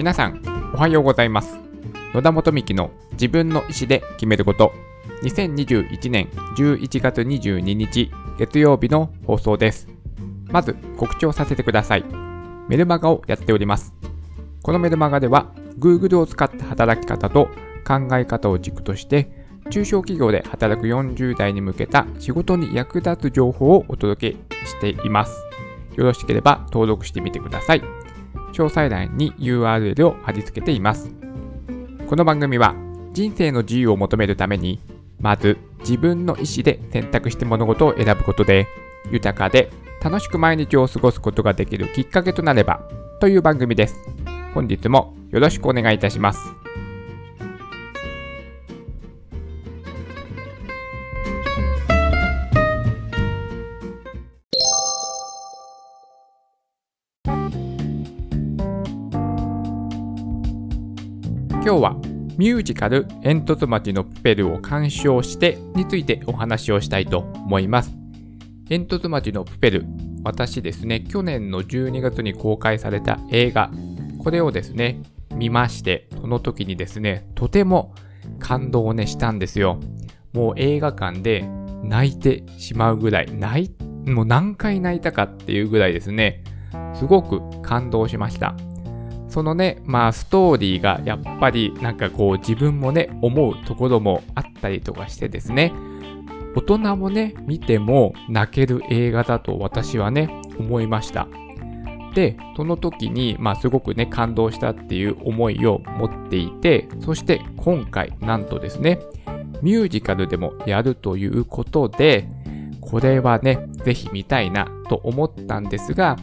皆さん、おはようございます。野田元幹の自分の意思で決めること。2021年11月22日月曜日の放送です。まず告知をさせてください。メルマガをやっております。このメルマガでは Google を使った働き方と考え方を軸として中小企業で働く40代に向けた仕事に役立つ情報をお届けしています。よろしければ登録してみてください。詳細欄に URL を貼り付けています。この番組は人生の自由を求めるために、まず自分の意思で選択して物事を選ぶことで、豊かで楽しく毎日を過ごすことができるきっかけとなればという番組です。本日もよろしくお願いいたします。ミュージカル煙突町のプペルを鑑賞してについてお話をしたいと思います。煙突町のプペル、私ですね、去年の12月に公開された映画、これをですね、見まして、その時にですね、とても感動をね、したんですよ。もう映画館で泣いてしまうぐらい、泣い、もう何回泣いたかっていうぐらいですね、すごく感動しました。そのね、まあストーリーがやっぱりなんかこう自分もね、思うところもあったりとかしてですね、大人もね、見ても泣ける映画だと私はね、思いました。で、その時に、まあすごくね、感動したっていう思いを持っていて、そして今回、なんとですね、ミュージカルでもやるということで、これはね、ぜひ見たいなと思ったんですが、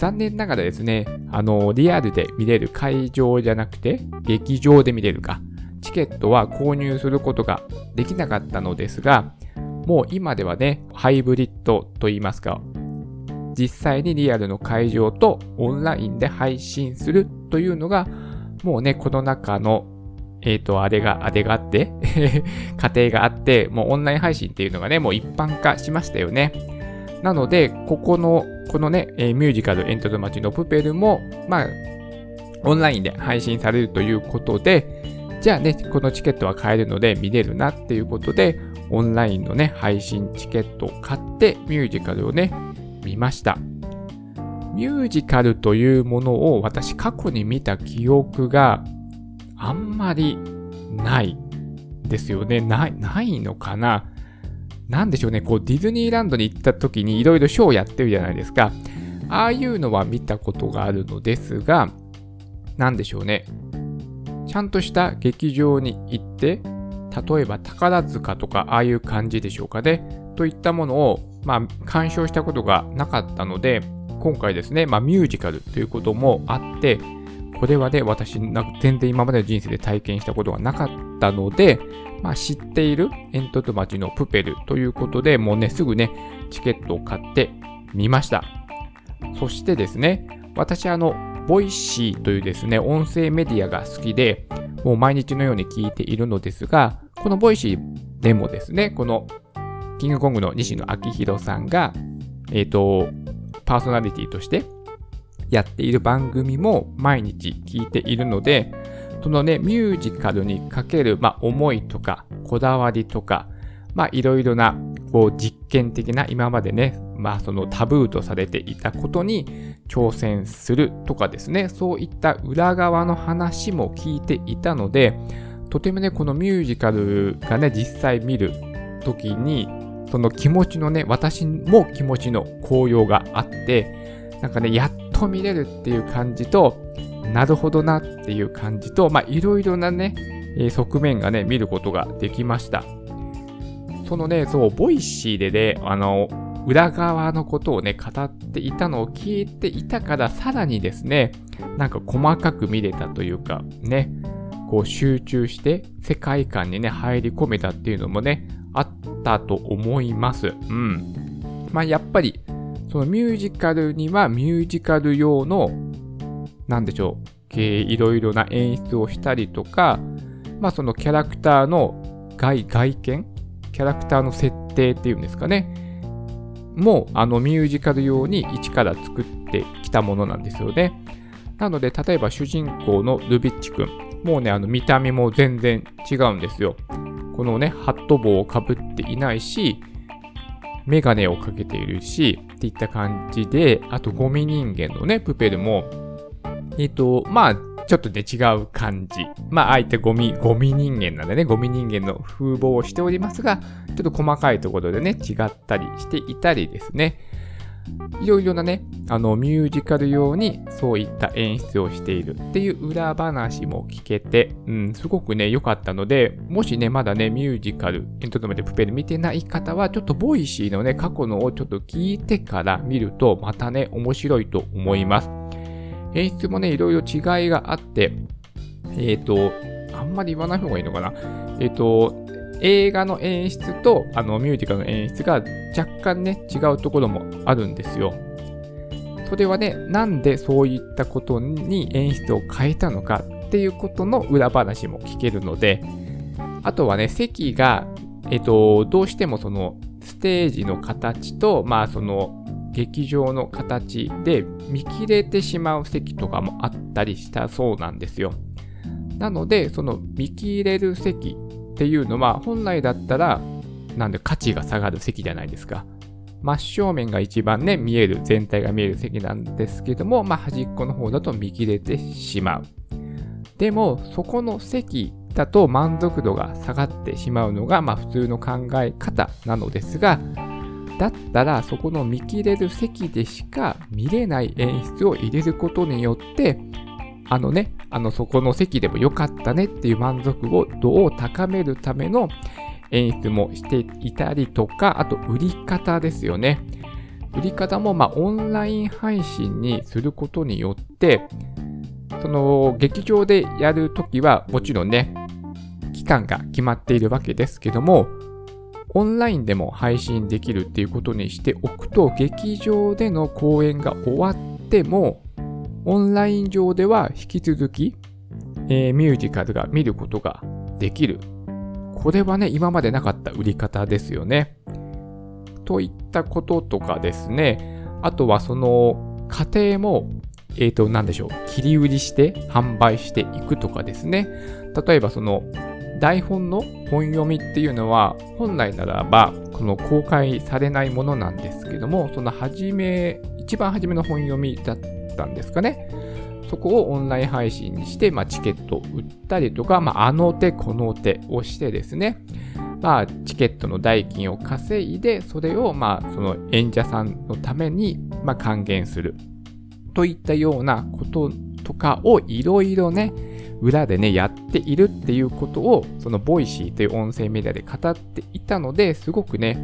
残念ながらですね、あの、リアルで見れる会場じゃなくて、劇場で見れるか、チケットは購入することができなかったのですが、もう今ではね、ハイブリッドと言いますか、実際にリアルの会場とオンラインで配信するというのが、もうね、この中の、えっ、ー、と、あれが、あれがあって、過程があって、もうオンライン配信っていうのがね、もう一般化しましたよね。なので、ここの、このね、えー、ミュージカルエントド町のプペルも、まあ、オンラインで配信されるということで、じゃあね、このチケットは買えるので見れるなっていうことで、オンラインのね、配信チケットを買ってミュージカルをね、見ました。ミュージカルというものを私過去に見た記憶があんまりないですよね。ない、ないのかななんでしょうね、こうディズニーランドに行った時にいろいろショーやってるじゃないですか。ああいうのは見たことがあるのですが、なんでしょうね。ちゃんとした劇場に行って、例えば宝塚とかああいう感じでしょうかね。といったものを、まあ、鑑賞したことがなかったので、今回ですね、まあ、ミュージカルということもあって、これはね、私、全然今までの人生で体験したことがなかったので、まあ、知っているえんとつ町のプペルということで、もうね、すぐね、チケットを買ってみました。そしてですね、私、あの、 Voicy というですね、音声メディアが好きで、もう毎日のように聞いているのですが、この Voicy でもですね、このキングコングの西野亮廣さんが、えっ、ー、と、パーソナリティとしてやっている番組も毎日聞いているので、そのね、ミュージカルにかける、まあ、思いとか、こだわりとか、まあ、いろいろな、こう、実験的な、今までね、まあ、そのタブーとされていたことに挑戦するとかですね、そういった裏側の話も聞いていたので、とてもね、このミュージカルがね、実際見るときに、その気持ちのね、私も気持ちの高揚があって、なんかね、やっと見れるっていう感じと、なるほどなっていう感じと、まあ、いろいろなね、え、側面がね、見ることができました。そのね、そう、 Voicy でね、あの、裏側のことをね、語っていたのを聞いていたから、さらにですね、なんか細かく見れたというか、ね、こう集中して世界観にね、入り込めたっていうのもね、あったと思います。うん。まあ、やっぱり、そのミュージカルにはミュージカル用のなんでしょう、いろいろな演出をしたりとか、まあそのキャラクターの外、外見キャラクターの設定っていうんですかね。もうあのミュージカル用に一から作ってきたものなんですよね。なので、例えば主人公のルビッチくん、もうね、あの見た目も全然違うんですよ。このね、ハット帽をかぶっていないし、メガネをかけているし、っていった感じで、あとゴミ人間のね、プペルも、えっ、ー、と、まあ、ちょっとね、違う感じ。まあ、あえてゴミ、ゴミ人間なんでね、ゴミ人間の風貌をしておりますが、ちょっと細かいところでね、違ったりしていたりですね。いろいろなね、あの、ミュージカル用にそういった演出をしているっていう裏話も聞けて、うん、すごくね、良かったので、もしね、まだね、ミュージカル、えんとつ町のプペル見てない方は、ちょっと Voicy のね、過去のをちょっと聞いてから見ると、またね、面白いと思います。演出もね、いろいろ違いがあって、えっ、ー、と、あんまり言わない方がいいのかな。えっ、ー、と、映画の演出とあのミュージカルの演出が若干ね、違うところもあるんですよ。それはね、なんでそういったことに演出を変えたのかっていうことの裏話も聞けるので、あとはね、席が、えっと、どうしてもそのステージの形と、まあその劇場の形で見切れてしまう席とかもあったりしたそうなんですよ。なので、その見切れる席っていうのは、本来だったら、なんで価値が下がる席じゃないですか。真正面が一番ね、見える、全体が見える席なんですけども、まあ端っこの方だと見切れてしまう。でも、そこの席だと満足度が下がってしまうのが、まあ普通の考え方なのですが、だったらそこの見切れる席でしか見れない演出を入れることによって、あのね、あのそこの席でも良かったねっていう満足を度を高めるための演出もしていたりとか、あと売り方ですよね。売り方もまあオンライン配信にすることによって、その劇場でやるときはもちろんね、期間が決まっているわけですけども、オンラインでも配信できるっていうことにしておくと、劇場での公演が終わっても、オンライン上では引き続き、えー、ミュージカルが見ることができる。これはね、今までなかった売り方ですよね。といったこととかですね。あとはその過程も、えっ、ー、と、なんでしょう。切り売りして販売していくとかですね。例えばその台本の本読みっていうのは本来ならばこの公開されないものなんですけどもその初め一番初めの本読みだったんですかね。そこをオンライン配信にして、まあ、チケットを売ったりとか、まあ、あの手この手をしてですね、まあ、チケットの代金を稼いで、それを、まあ、その演者さんのために、まあ、還元する。といったようなこととかをいろいろね、裏でね、やっているっていうことを、その Voicy という音声メディアで語っていたので、すごくね、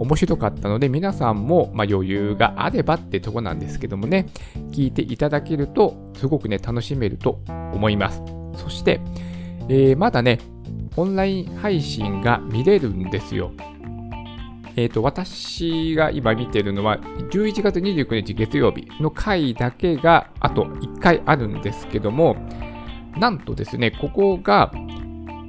面白かったので、皆さんも、ま余裕があればってとこなんですけどもね、聞いていただけると、すごくね、楽しめると思います。そして、えー、まだね、オンライン配信が見れるんですよ。えっ、と、私が今見てるのは、11月29日月曜日の回だけが、あと1回あるんですけども、なんとですね、ここが、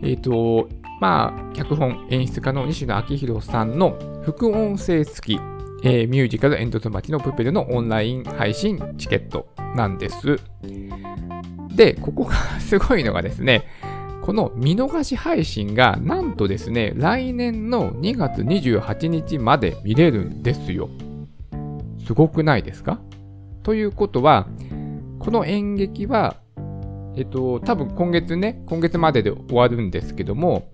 えっ、ー、と、まあ、脚本演出家の西野昭弘さんの副音声付き、えー、ミュージカル煙突町のプペルのオンライン配信チケットなんです。で、ここがすごいのがですね、この見逃し配信がなんとですね、来年の2月28日まで見れるんですよ。すごくないですか？ということは、この演劇はえっと、多分今月ね、今月までで終わるんですけども、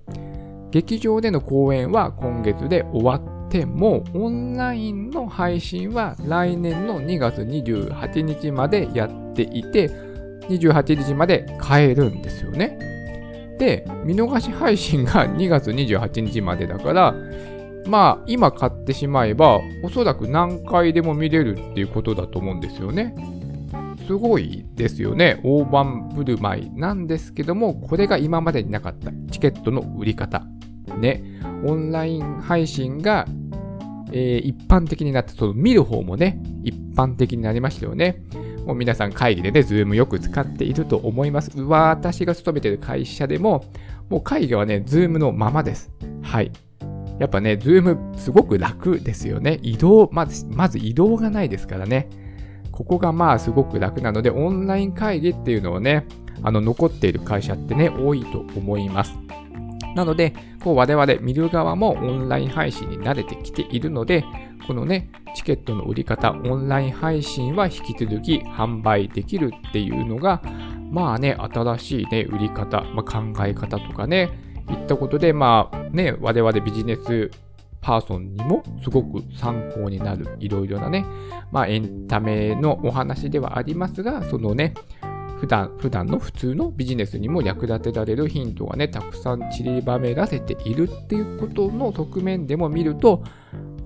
劇場での公演は今月で終わっても、オンラインの配信は来年の2月28日までやっていて、28日まで買えるんですよね。で、見逃し配信が 2月28日までだから、まあ、今買ってしまえば、おそらく何回でも見れるっていうことだと思うんですよね。すごいですよね。大盤振る舞いなんですけども、これが今までになかったチケットの売り方。ね。オンライン配信が、えー、一般的になって、その見る方もね、一般的になりましたよね。もう皆さん会議でね、ズームよく使っていると思います。私が勤めてる会社でも、もう会議はね、 Zoom のままです。はい。やっぱね、 Zoom すごく楽ですよね。移動、まず、まず移動がないですからね。ここがまあすごく楽なので、オンライン会議っていうのをね、あの残っている会社ってね、多いと思います。なので、こう我々見る側もオンライン配信に慣れてきているので、このね、チケットの売り方、オンライン配信は引き続き販売できるっていうのが、まあね、新しいね、売り方、まあ、考え方とかね、いったことで、まあね、我々ビジネスパーソンにもすごく参考になるいろいろなね、まあエンタメのお話ではありますが、そのね、普段、普段の普通のビジネスにも役立てられるヒントがね、たくさん散りばめらせているっていうことの側面でも見ると、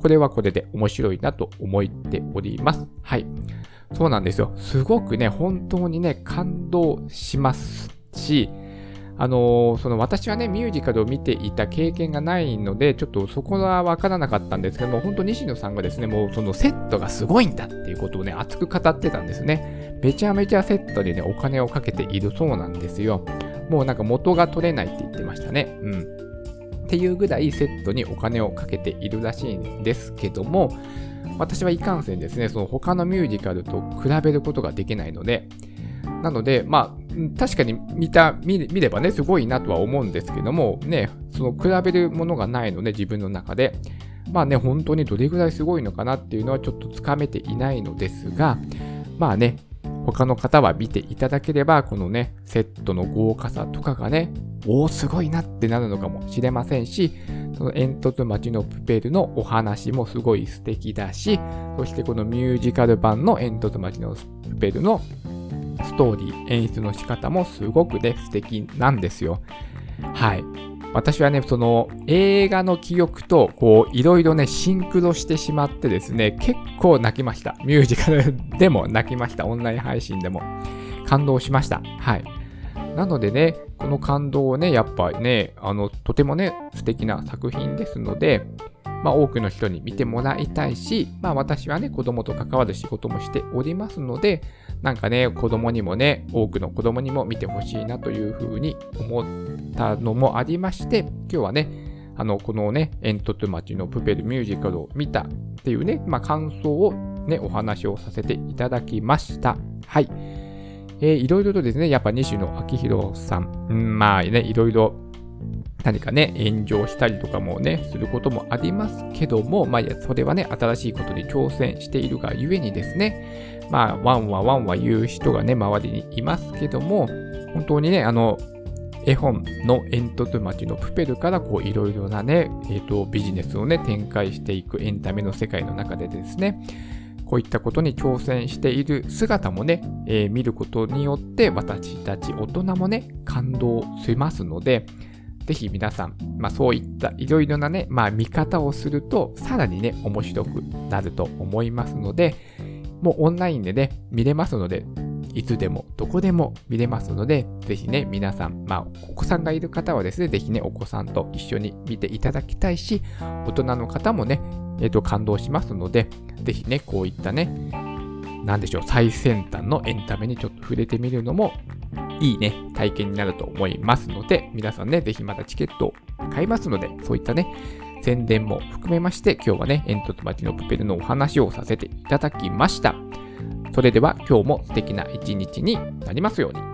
これはこれで面白いなと思っております。はい。そうなんですよ。すごくね、本当にね、感動しますし、あのー、その私はね、ミュージカルを見ていた経験がないので、ちょっとそこはわからなかったんですけども、本当西野さんがですね、もうそのセットがすごいんだっていうことをね、熱く語ってたんですね。めちゃめちゃセットでね、お金をかけているそうなんですよ。もうなんか元が取れないって言ってましたね。うん。っていうぐらいセットにお金をかけているらしいんですけども、私はいかんせんですね、その他のミュージカルと比べることができないので、なので、まあ、確かに見た見、見ればね、すごいなとは思うんですけども、ね、その比べるものがないので、自分の中で。まあね、本当にどれぐらいすごいのかなっていうのはちょっとつかめていないのですが、まあね、他の方は見ていただければ、このね、セットの豪華さとかがね、おお、すごいなってなるのかもしれませんし、その煙突町のプペルのお話もすごい素敵だし、そしてこのミュージカル版の煙突町のプペルのストーリー、演出の仕方もすごくね、素敵なんですよ。はい。私はね、その映画の記憶と、こう、いろいろね、シンクロしてしまってですね、結構泣きました。ミュージカルでも泣きました。オンライン配信でも。感動しました。はい。なのでね、この感動をね、やっぱね、あの、とてもね、素敵な作品ですので、まあ、多くの人に見てもらいたいし、まあ、私はね、子供と関わる仕事もしておりますので、なんかね、子供にもね、多くの子供にも見てほしいなというふうに思ったのもありまして、今日はね、あの、このね、煙突町のプペルミュージカルを見たっていうね、まあ、感想をね、お話をさせていただきました。はい。えー、いろいろとですね、やっぱ西野昭弘さん、うん、まあね、いろいろ何かね、炎上したりとかもね、することもありますけども、まあ、それはね、新しいことに挑戦しているがゆえにですね、まあ、ワンはワンは言う人がね、周りにいますけども、本当にね、あの、絵本の煙突町のプペルからこういろいろなね、えっ、ー、と、ビジネスをね、展開していくエンタメの世界の中でですね、こういったことに挑戦している姿もね、えー、見ることによって私たち大人もね、感動しますので、ぜひ皆さん、まあ、そういったいろいろなね、まあ、見方をすると、さらにね、面白くなると思いますので、もうオンラインでね、見れますので、いつでも、どこでも見れますので、ぜひね、皆さん、まあ、お子さんがいる方はですね、ぜひね、お子さんと一緒に見ていただきたいし、大人の方もね、えっ、ー、と、感動しますので、ぜひね、こういったね、なんでしょう、最先端のエンタメにちょっと触れてみるのもいいね、体験になると思いますので、皆さんね、ぜひまたチケットを買いますので、そういったね、宣伝も含めまして、今日はね、煙突町のプペルのお話をさせていただきました。それでは今日も素敵な一日になりますように。